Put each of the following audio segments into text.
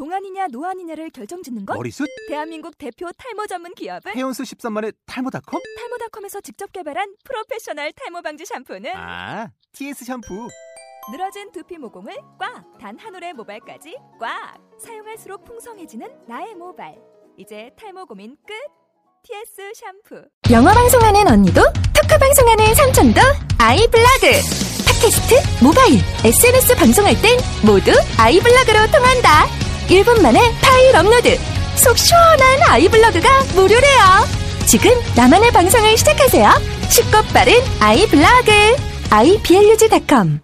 동안이냐 노안이냐를 결정짓는 것? 머리숱? 대한민국 대표 탈모 전문 기업은 헤어수 13만의 탈모닷컴? 탈모닷컴에서 직접 개발한 프로페셔널 탈모 방지 샴푸는 아, TS 샴푸. 늘어진 두피 모공을 꽉! 단 한 올의 모발까지 꽉! 사용할수록 풍성해지는 나의 모발. 이제 탈모 고민 끝! TS 샴푸. 영어 방송하는 언니도 토크 방송하는 삼촌도 아이블로그 팟캐스트, 모바일, SNS 방송할 땐 모두 아이블로그로 통한다 1분 만에 파일 업로드. 속 시원한 아이블로그가 무료래요. 지금 나만의 방송을 시작하세요. 쉽고 빠른 아이블로그. iblog.com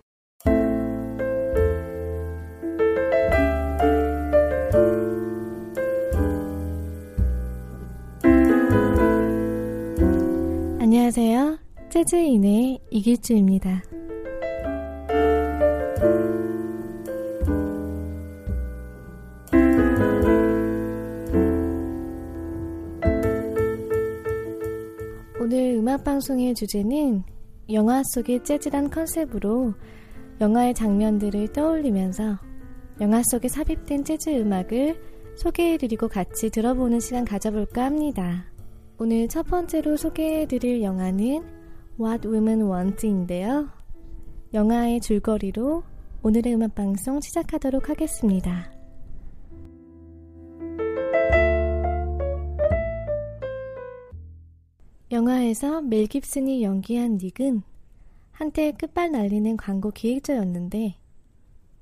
안녕하세요. 재즈인의 이길주입니다. 음악 방송의 주제는 영화 속의 재즈란 컨셉으로 영화의 장면들을 떠올리면서 영화 속에 삽입된 재즈 음악을 소개해드리고 같이 들어보는 시간 가져볼까 합니다. 오늘 첫 번째로 소개해드릴 영화는 What Women Want인데요. 영화의 줄거리로 오늘의 음악방송 시작하도록 하겠습니다. 영화에서 멜 깁슨이 연기한 닉은 한때 끝발 날리는 광고 기획자였는데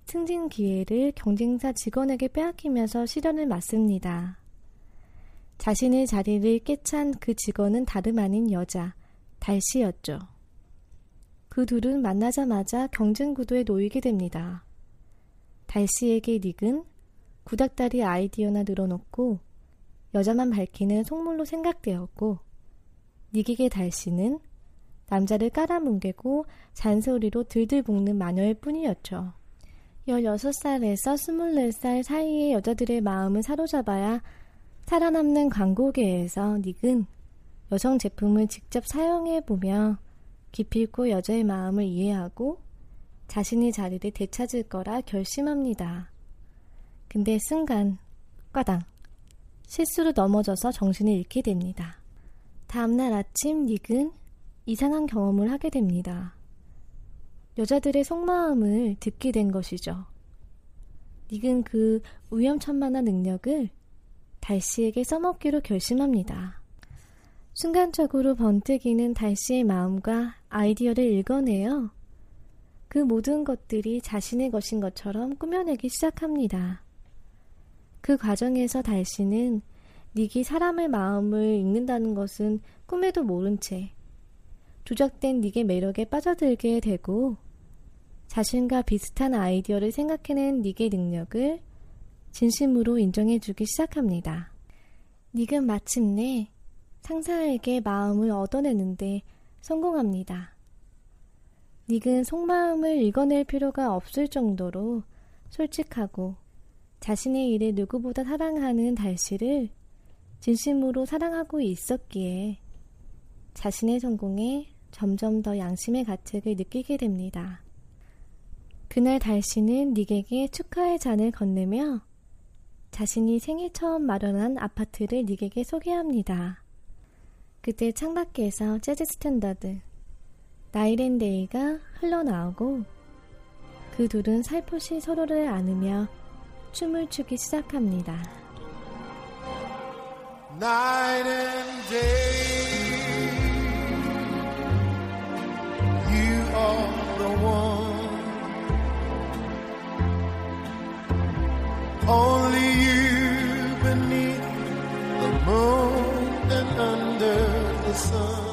승진 기회를 경쟁사 직원에게 빼앗기면서 시련을 맞습니다. 자신의 자리를 깨찬 그 직원은 다름 아닌 여자, 달씨였죠. 그 둘은 만나자마자 경쟁 구도에 놓이게 됩니다. 달씨에게 닉은 구닥다리 아이디어나 늘어놓고 여자만 밝히는 속물로 생각되었고 닉에게 달씨는 남자를 깔아뭉개고 잔소리로 들들 볶는 마녀일 뿐이었죠. 16살에서 24살 사이의 여자들의 마음을 사로잡아야 살아남는 광고계에서 닉은 여성 제품을 직접 사용해보며 깊이 있고 여자의 마음을 이해하고 자신의 자리를 되찾을 거라 결심합니다. 근데 순간, 과당, 실수로 넘어져서 정신을 잃게 됩니다. 다음날 아침 닉은 이상한 경험을 하게 됩니다. 여자들의 속마음을 듣게 된 것이죠. 닉은 그 위험천만한 능력을 달씨에게 써먹기로 결심합니다. 순간적으로 번뜩이는 달씨의 마음과 아이디어를 읽어내어 그 모든 것들이 자신의 것인 것처럼 꾸며내기 시작합니다. 그 과정에서 달씨는 닉이 사람의 마음을 읽는다는 것은 꿈에도 모른 채 조작된 닉의 매력에 빠져들게 되고 자신과 비슷한 아이디어를 생각해낸 닉의 능력을 진심으로 인정해주기 시작합니다. 닉은 마침내 상사에게 마음을 얻어내는데 성공합니다. 닉은 속마음을 읽어낼 필요가 없을 정도로 솔직하고 자신의 일을 누구보다 사랑하는 달씨를 진심으로 사랑하고 있었기에 자신의 성공에 점점 더 양심의 가책을 느끼게 됩니다. 그날 달씨는 닉에게 축하의 잔을 건네며 자신이 생애 처음 마련한 아파트를 닉에게 소개합니다. 그때 창밖에서 재즈 스탠다드 Night and Day가 흘러나오고 그 둘은 살포시 서로를 안으며 춤을 추기 시작합니다. Night and day. You are the one. Only you beneath the moon and under the sun.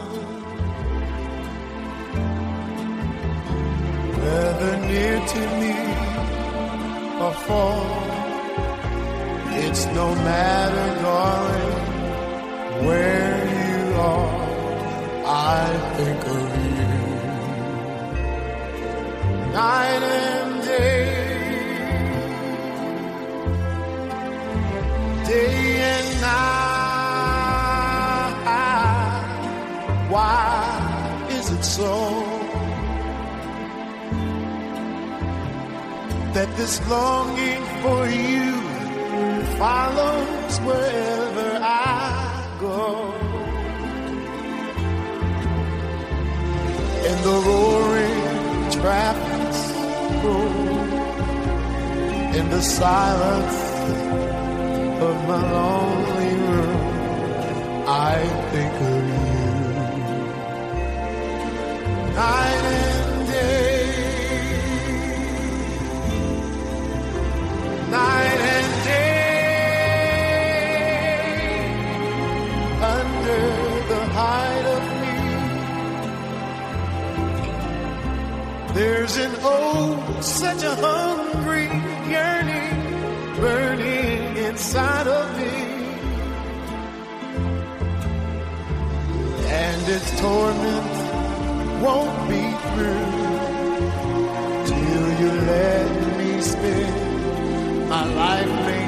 Whether near to me or far, it's no matter, darling where you are, I think of you night and day, day and night. Why is it so that this longing for you follows wherever In the roaring traffic's roar, in the silence of my lonely room, I think of you. Night and there's an oh, such a hungry yearning burning inside of me. And its torment won't be through till you let me spend my life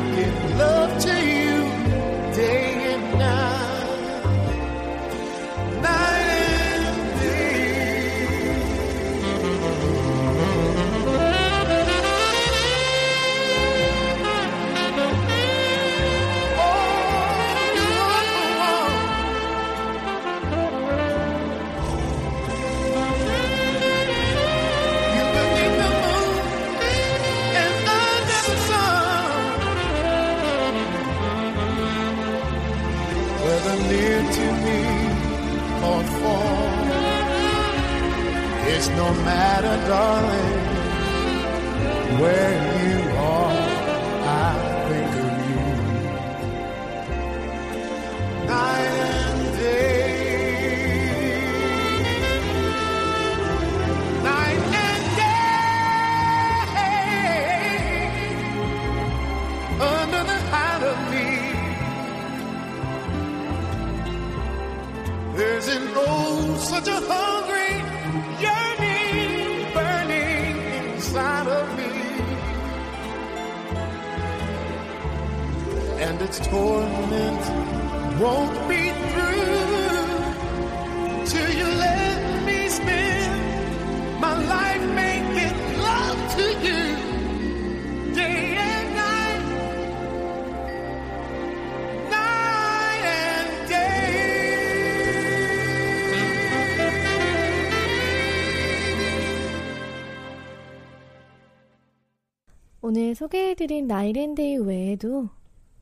오늘 소개해드린 Night and Day 외에도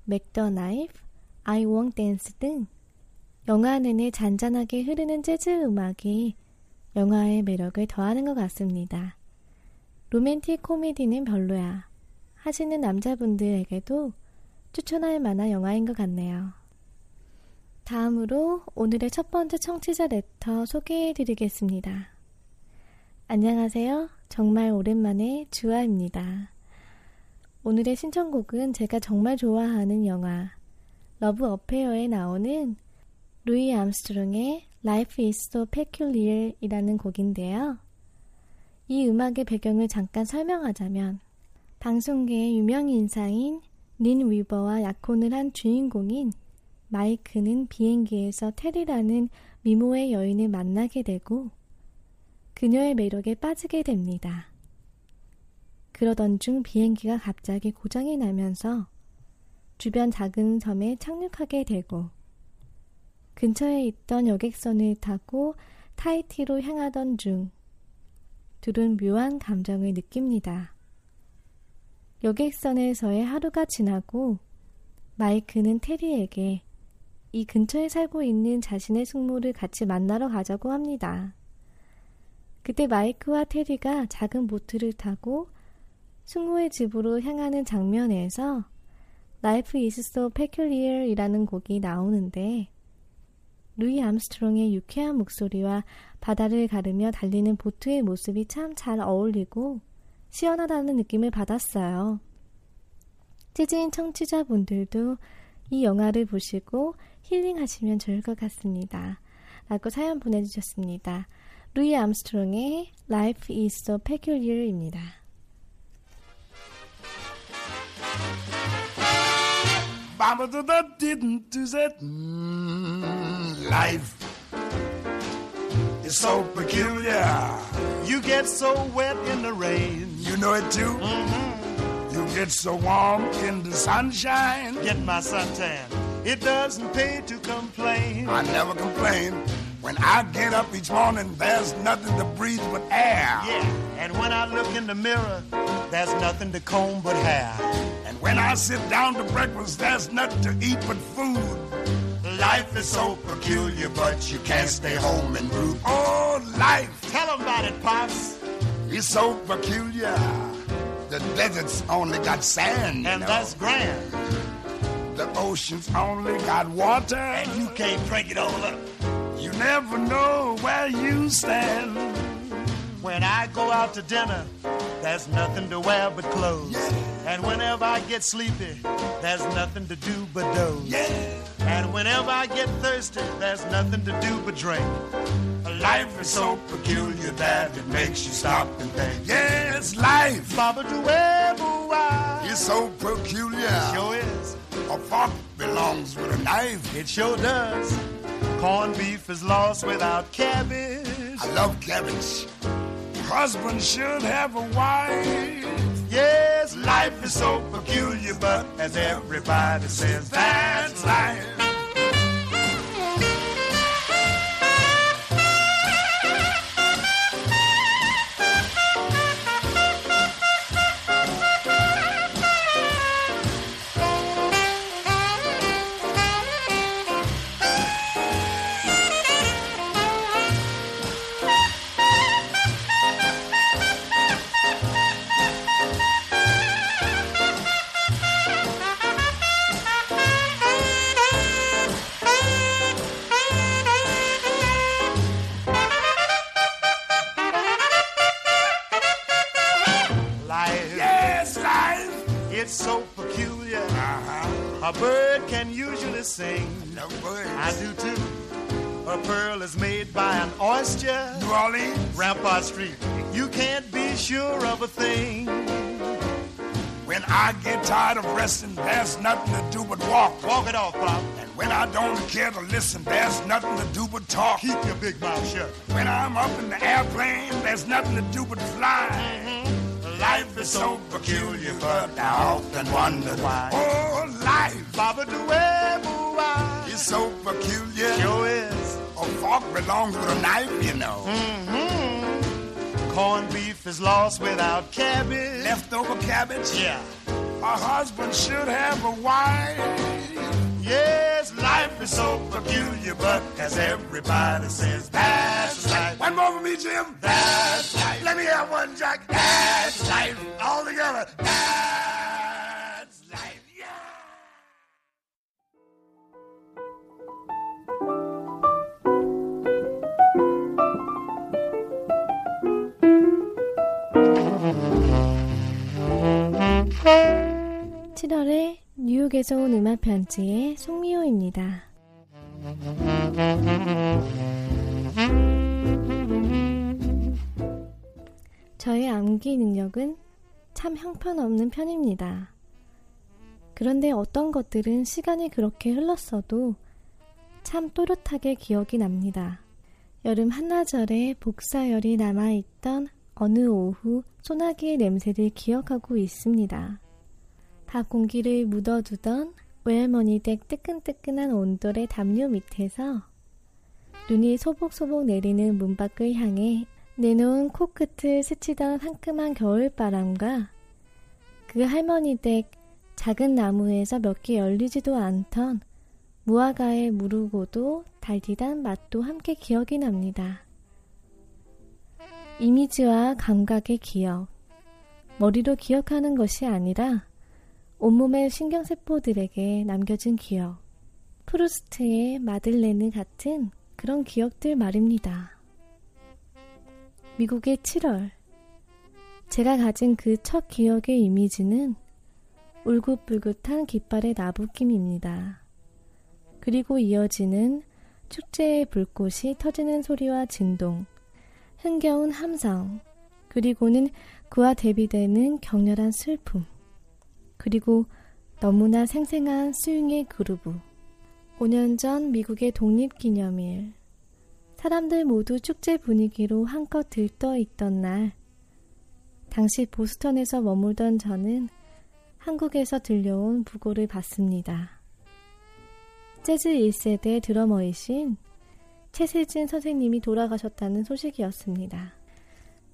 Mack the Knife, I Won't Dance 등 영화 내내 잔잔하게 흐르는 재즈 음악이 영화의 매력을 더하는 것 같습니다. 로맨틱 코미디는 별로야 하시는 남자분들에게도 추천할 만한 영화인 것 같네요. 다음으로 오늘의 첫 번째 청취자 레터 소개해 드리겠습니다. 안녕하세요. 정말 오랜만에 주아입니다. 오늘의 신청곡은 제가 정말 좋아하는 영화 Love Affair에 나오는 루이 암스트롱의 Life is so peculiar 이라는 곡인데요. 이 음악의 배경을 잠깐 설명하자면 방송계의 유명 인사인 린 위버와 약혼을 한 주인공인 마이크는 비행기에서 테리라는 미모의 여인을 만나게 되고 그녀의 매력에 빠지게 됩니다. 그러던 중 비행기가 갑자기 고장이 나면서 주변 작은 섬에 착륙하게 되고 근처에 있던 여객선을 타고 타이티로 향하던 중 둘은 묘한 감정을 느낍니다. 여객선에서의 하루가 지나고 마이크는 테리에게 이 근처에 살고 있는 자신의 숙모를 같이 만나러 가자고 합니다. 그때 마이크와 테리가 작은 보트를 타고 숙모의 집으로 향하는 장면에서 Life is so peculiar 이라는 곡이 나오는데 루이 암스트롱의 유쾌한 목소리와 바다를 가르며 달리는 보트의 모습이 참 잘 어울리고 시원하다는 느낌을 받았어요. 찌진 청취자분들도 이 영화를 보시고 힐링하시면 좋을 것 같습니다. 라고 사연 보내주셨습니다. 루이 암스트롱의 Life is so peculiar입니다. Baba da da didn't do that. Mm, life is so peculiar. You get so wet in the rain. You know it too. You get so warm in the sunshine. Get my suntan. It doesn't pay to complain. I never complain. When I get up each morning, there's nothing to breathe but air. Yeah, and when I look in the mirror, there's nothing to comb but hair. And when I sit down to breakfast, there's nothing to eat but food. Life is so peculiar, but you can't stay home and brood. Oh, life Tell 'em about it, Pops. It's so peculiar. The deserts only got sand, you And know. that's grand. the oceans only got water. And you can't drink it all up. Never know where you stand. When I go out to dinner, there's nothing to wear but clothes. And whenever I get sleepy, there's nothing to do but doze. Yeah. And whenever I get thirsty, there's nothing to do but drink. Life is so peculiar that it makes you stop and think. Yes, life Baba do ever why? is so peculiar. It sure is. A fork belongs with a knife. It sure does. Corned beef is lost without cabbage. I love cabbage. Husband should have a wife. Yes, life is so peculiar, but as everybody says, That's life. life. Rampart Street. You can't be sure of a thing. When I get tired of resting, there's nothing to do but walk. Walk it off, Pop. And when I don't care to listen, there's nothing to do but talk. Keep your big mouth shut. When I'm up in the airplane, there's nothing to do but fly. Mm-hmm. Life is so peculiar, but I often wonder why. Oh, life Baba do ever why? is so peculiar. Sure is. A fork belongs with a knife, you know. Mm-hmm. Corned beef is lost without cabbage. Leftover cabbage. Yeah. A husband should have a wife. Yes, life is so peculiar, but as everybody says, that's life. One more for me, Jim. That's life. Let me have one, Jack. That's life. All together. That's 7월에 뉴욕에서 온 음악 편지의 송미호입니다. 저의 암기 능력은 참 형편없는 편입니다. 그런데 어떤 것들은 시간이 그렇게 흘렀어도 참 또렷하게 기억이 납니다. 여름 한나절에 복사열이 남아있던 어느 오후 소나기의 냄새를 기억하고 있습니다. 밥 공기를 묻어두던 외할머니 댁 뜨끈뜨끈한 온돌의 담요 밑에서 눈이 소복소복 내리는 문밖을 향해 내놓은 코끝을 스치던 상큼한 겨울바람과 그 할머니 댁 작은 나무에서 몇 개 열리지도 않던 무화과의 무르고도 달디단 맛도 함께 기억이 납니다. 이미지와 감각의 기억, 머리로 기억하는 것이 아니라 온몸의 신경세포들에게 남겨진 기억. 프루스트의 마들레느 같은 그런 기억들 말입니다. 미국의 7월. 제가 가진 그 첫 기억의 이미지는 울긋불긋한 깃발의 나부김입니다. 그리고 이어지는 축제의 불꽃이 터지는 소리와 진동, 흥겨운 함성, 그리고는 그와 대비되는 격렬한 슬픔. 그리고 너무나 생생한 스윙의 그루브. 5년 전 미국의 독립기념일. 사람들 모두 축제 분위기로 한껏 들떠 있던 날. 당시 보스턴에서 머물던 저는 한국에서 들려온 부고를 받습니다. 재즈 1세대 드러머이신 최세진 선생님이 돌아가셨다는 소식이었습니다.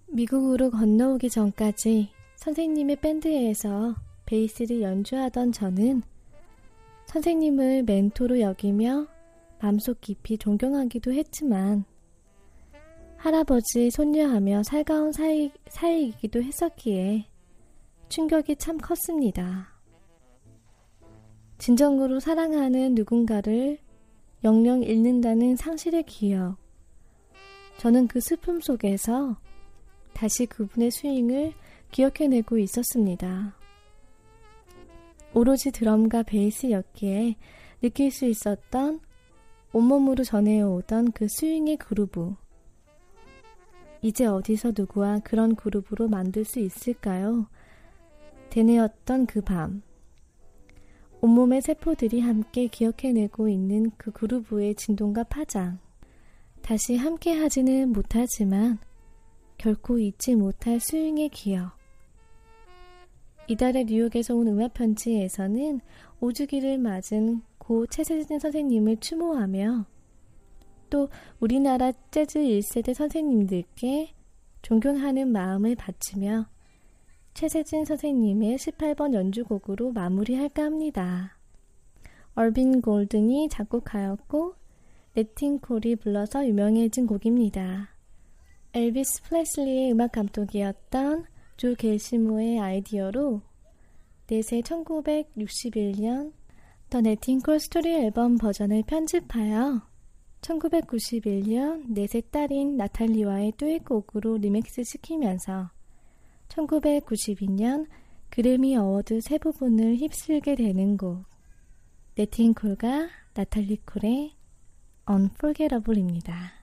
미국으로 건너오기 전까지 선생님의 밴드에서 베이스를 연주하던 저는 선생님을 멘토로 여기며 마음속 깊이 존경하기도 했지만 할아버지 손녀하며 살가운 사이, 사이이기도 했었기에 충격이 참 컸습니다. 진정으로 사랑하는 누군가를 영영 잃는다는 상실의 기억. 저는 그 슬픔 속에서 다시 그분의 스윙을 기억해내고 있었습니다. 오로지 드럼과 베이스였기에 느낄 수 있었던 온몸으로 전해오던 그 스윙의 그루브. 이제 어디서 누구와 그런 그룹으로 만들 수 있을까요? 되뇌었던 그 밤. 온몸의 세포들이 함께 기억해내고 있는 그 그루브의 진동과 파장. 다시 함께 하지는 못하지만 결코 잊지 못할 스윙의 기억. 이달의 뉴욕에서 온 음악 편지에서는 오주기를 맞은 고 최세진 선생님을 추모하며 또 우리나라 재즈 1세대 선생님들께 존경하는 마음을 바치며 최세진 선생님의 18번 연주곡으로 마무리할까 합니다. 어빙 고든이 작곡하였고 냇 킹 콜이 불러서 유명해진 곡입니다. 엘비스 프레슬리의 음악 감독이었던 조 겔시모의 아이디어로 냇의 1961년 The Nat King Cole Story 앨범 버전을 편집하여 1991년 냇의 딸인 나탈리와의 듀엣곡으로 리믹스 시키면서 1992년 그래미 어워드 세 부분을 휩쓸게 되는 곡 냇 킹 콜과 나탈리 콜의 Unforgettable입니다.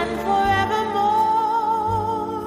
forevermore,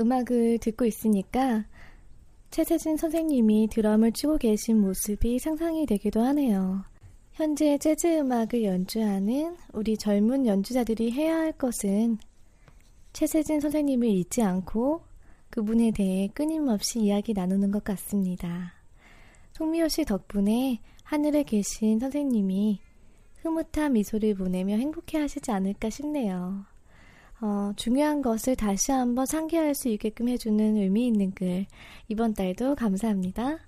음악을 듣고 있으니까 최세진 선생님이 드럼을 치고 계신 모습이 상상이 되기도 하네요. 현재 재즈 음악을 연주하는 우리 젊은 연주자들이 해야 할 것은 최세진 선생님을 잊지 않고 그분에 대해 끊임없이 이야기 나누는 것 같습니다. 송미호 씨 덕분에 하늘에 계신 선생님이 흐뭇한 미소를 보내며 행복해 하시지 않을까 싶네요. 어, 중요한 것을 다시 한번 상기할 수 있게끔 해주는 의미 있는 글. 이번 달도 감사합니다.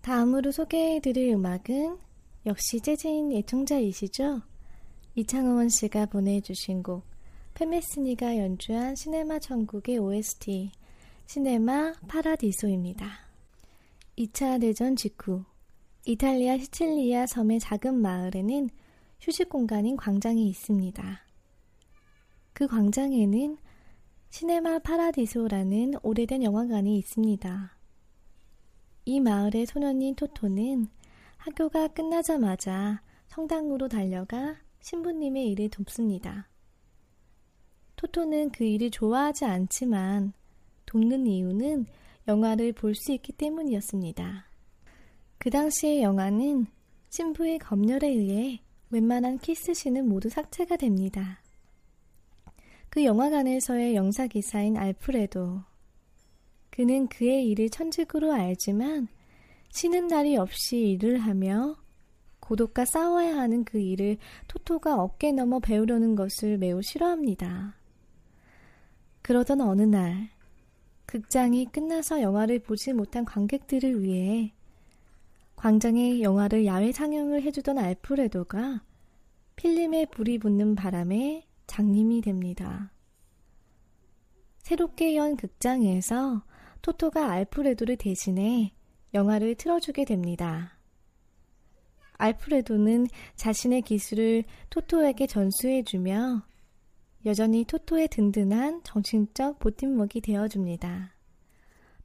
다음으로 소개해드릴 음악은 역시 재즈인 애청자이시죠? 이창원 씨가 보내주신 곡, 페메스니가 연주한 시네마 천국의 OST, 시네마 파라디소입니다. 2차 대전 직후, 이탈리아 시칠리아 섬의 작은 마을에는 휴식 공간인 광장이 있습니다. 그 광장에는 시네마 파라디소라는 오래된 영화관이 있습니다. 이 마을의 소년인 토토는 학교가 끝나자마자 성당으로 달려가 신부님의 일을 돕습니다. 토토는 그 일을 좋아하지 않지만 돕는 이유는 영화를 볼 수 있기 때문이었습니다. 그 당시의 영화는 신부의 검열에 의해 웬만한 키스신은 모두 삭제가 됩니다. 그 영화관에서의 영사기사인 알프레도. 그는 그의 일을 천직으로 알지만 쉬는 날이 없이 일을 하며 고독과 싸워야 하는 그 일을 토토가 어깨 넘어 배우려는 것을 매우 싫어합니다. 그러던 어느 날, 극장이 끝나서 영화를 보지 못한 관객들을 위해 광장에 영화를 야외 상영을 해주던 알프레도가 필름에 불이 붙는 바람에 장님이 됩니다. 새롭게 연 극장에서 토토가 알프레도를 대신해 영화를 틀어주게 됩니다. 알프레도는 자신의 기술을 토토에게 전수해주며 여전히 토토의 든든한 정신적 보팀목이 되어줍니다.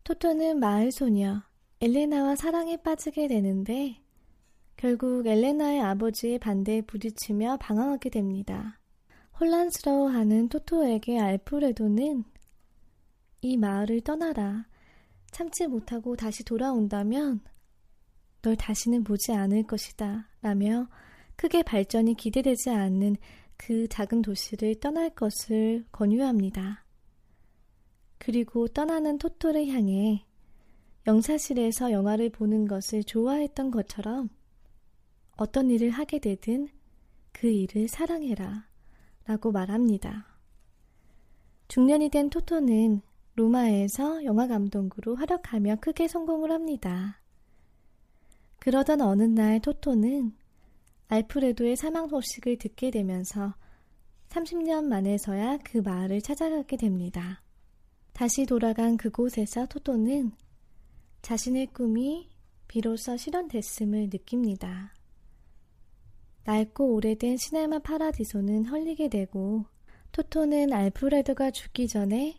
토토는 마을 소녀 엘레나와 사랑에 빠지게 되는데 결국 엘레나의 아버지의 반대에 부딪히며 방황하게 됩니다. 혼란스러워하는 토토에게 알프레도는 이 마을을 떠나라. 참지 못하고 다시 돌아온다면 널 다시는 보지 않을 것이다. 라며 크게 발전이 기대되지 않는 그 작은 도시를 떠날 것을 권유합니다. 그리고 떠나는 토토를 향해 영사실에서 영화를 보는 것을 좋아했던 것처럼 어떤 일을 하게 되든 그 일을 사랑해라 라고 말합니다. 중년이 된 토토는 로마에서 영화 감독으로 활약하며 크게 성공을 합니다. 그러던 어느 날 토토는 알프레도의 사망 소식을 듣게 되면서 30년 만에서야 그 마을을 찾아가게 됩니다. 다시 돌아간 그곳에서 토토는 자신의 꿈이 비로소 실현됐음을 느낍니다. 낡고 오래된 시네마 파라디소는 헐리게 되고 토토는 알프레도가 죽기 전에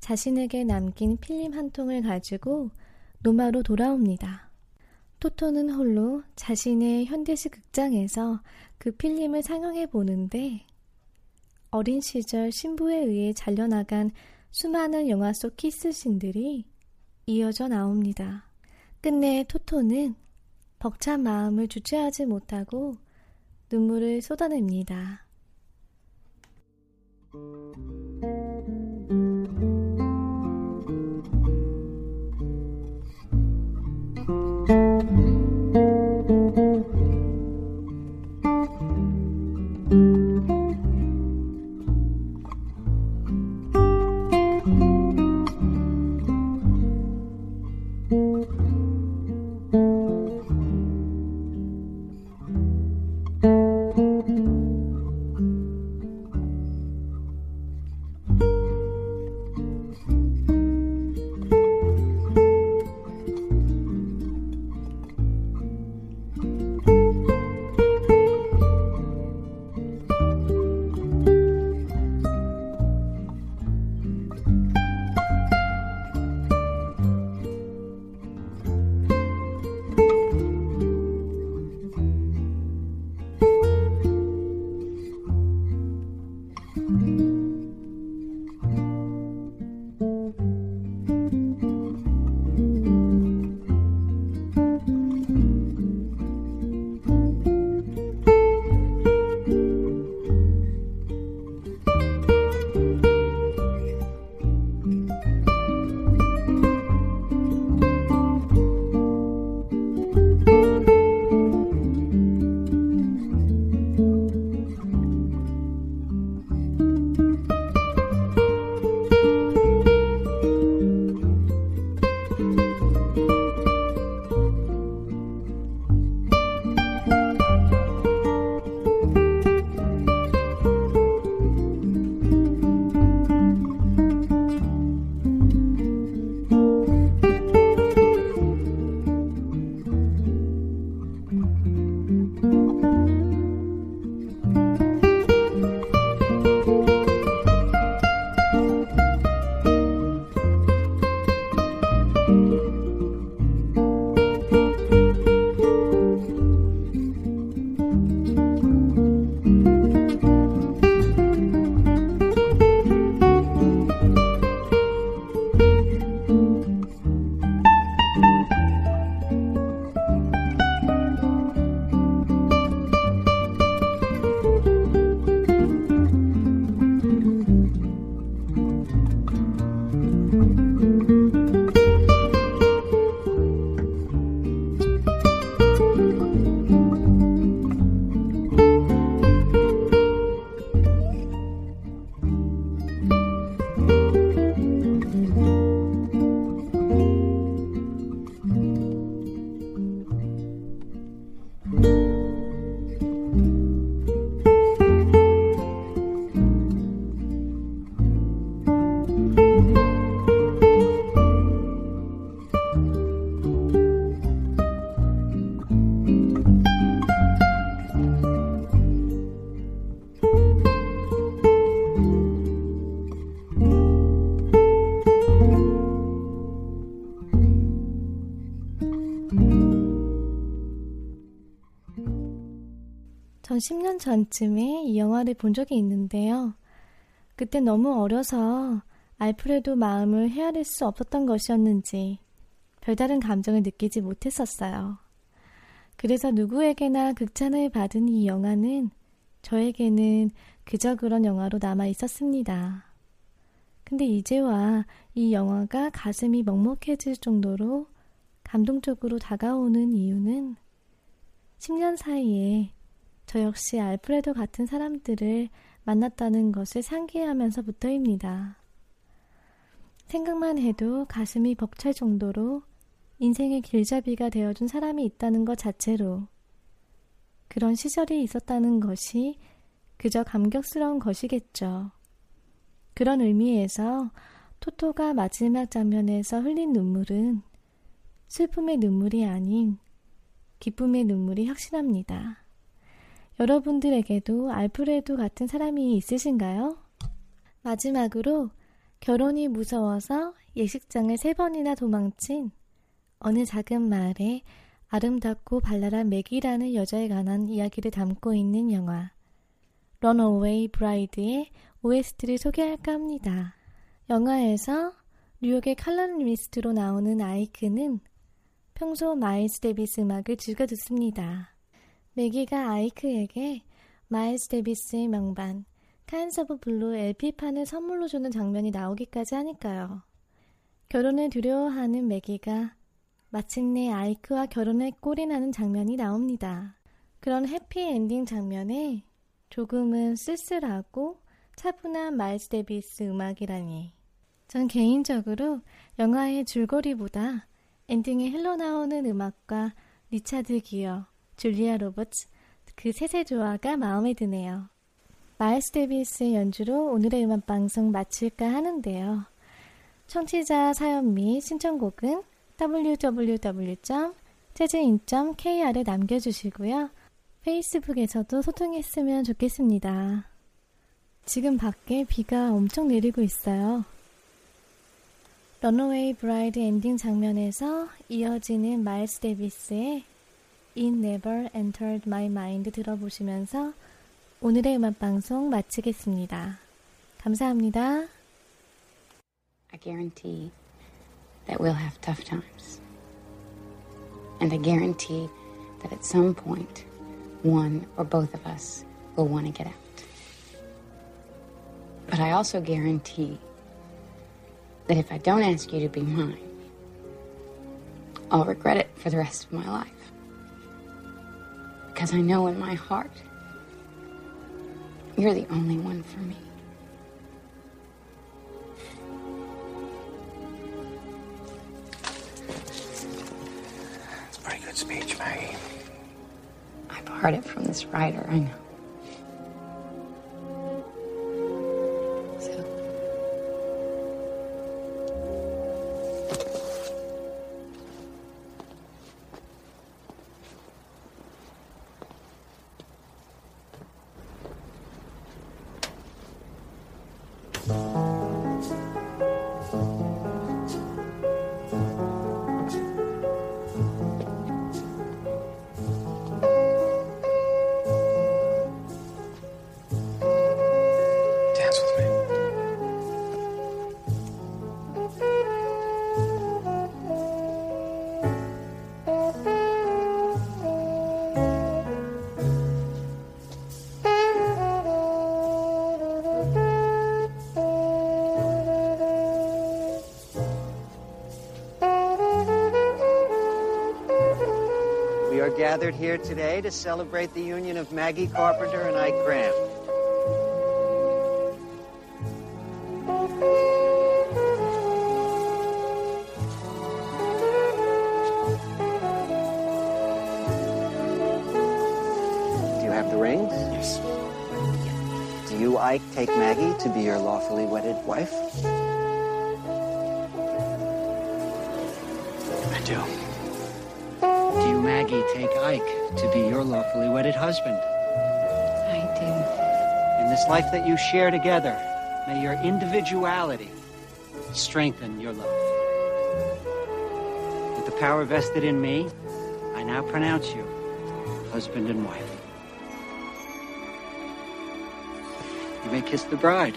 자신에게 남긴 필름 한 통을 가지고 노마로 돌아옵니다. 토토는 홀로 자신의 현대식 극장에서 그 필름을 상영해 보는데 어린 시절 신부에 의해 잘려나간 수많은 영화 속 키스신들이 이어져 나옵니다. 끝내 토토는 벅찬 마음을 주체하지 못하고 눈물을 쏟아냅니다. 전 10년 전쯤에 이 영화를 본 적이 있는데요. 그때 너무 어려서 알프레도 마음을 헤아릴 수 없었던 것이었는지 별다른 감정을 느끼지 못했었어요. 그래서 누구에게나 극찬을 받은 이 영화는 저에게는 그저 그런 영화로 남아 있었습니다. 근데 이제와 이 영화가 가슴이 먹먹해질 정도로 감동적으로 다가오는 이유는 10년 사이에 저 역시 알프레도 같은 사람들을 만났다는 것을 상기하면서부터입니다. 생각만 해도 가슴이 벅찰 정도로 인생의 길잡이가 되어준 사람이 있다는 것 자체로 그런 시절이 있었다는 것이 그저 감격스러운 것이겠죠. 그런 의미에서 토토가 마지막 장면에서 흘린 눈물은 슬픔의 눈물이 아닌 기쁨의 눈물이 확신합니다. 여러분들에게도 알프레도 같은 사람이 있으신가요? 마지막으로 결혼이 무서워서 예식장을 세 번이나 도망친 어느 작은 마을에 아름답고 발랄한 맥이라는 여자에 관한 이야기를 담고 있는 영화 런어웨이 브라이드의 OST를 소개할까 합니다. 영화에서 뉴욕의 칼럼니스트로 나오는 아이크는 평소 마일스 데비스 음악을 즐겨 듣습니다. 매기가 아이크에게 마일스 데비스의 명반 Kind of Blue LP판을 선물로 주는 장면이 나오기까지 하니까요. 결혼을 두려워하는 매기가 마침내 아이크와 결혼에 골인하는 장면이 나옵니다. 그런 해피엔딩 장면에 조금은 쓸쓸하고 차분한 마일스 데비스 음악이라니. 전 개인적으로 영화의 줄거리보다 엔딩에 흘러나오는 음악과 리차드 기어, 줄리아 로버츠 그 셋의 조화가 마음에 드네요. 마일스 데비스의 연주로 오늘의 음악 방송 마칠까 하는데요. 청취자 사연 및 신청곡은 www.재즈인.kr에 남겨주시고요. 페이스북에서도 소통했으면 좋겠습니다. 지금 밖에 비가 엄청 내리고 있어요. Runaway Bride 엔딩 장면에서 이어지는 마일스 데비스의 It Never Entered My Mind 들어보시면서 오늘의 음악 방송 마치겠습니다. 감사합니다. I guarantee that we'll have tough times. And I guarantee that at some point, one or both of us will want to get out. But I also guarantee that if I don't ask you to be mine, I'll regret it for the rest of my life. Because I know in my heart, you're the only one for me. It's a pretty good speech, Maggie. I borrowed it from this writer, I know. Gathered here today to celebrate the union of Maggie Carpenter and Ike Graham. Do you have the rings? Yes. Do you, Ike, take Maggie to be your lawfully wedded wife? I do. Maggie, take Ike to be your lawfully wedded husband? I do. In this life that you share together, may your individuality strengthen your love. With the power vested in me, I now pronounce you husband and wife. You may kiss the bride.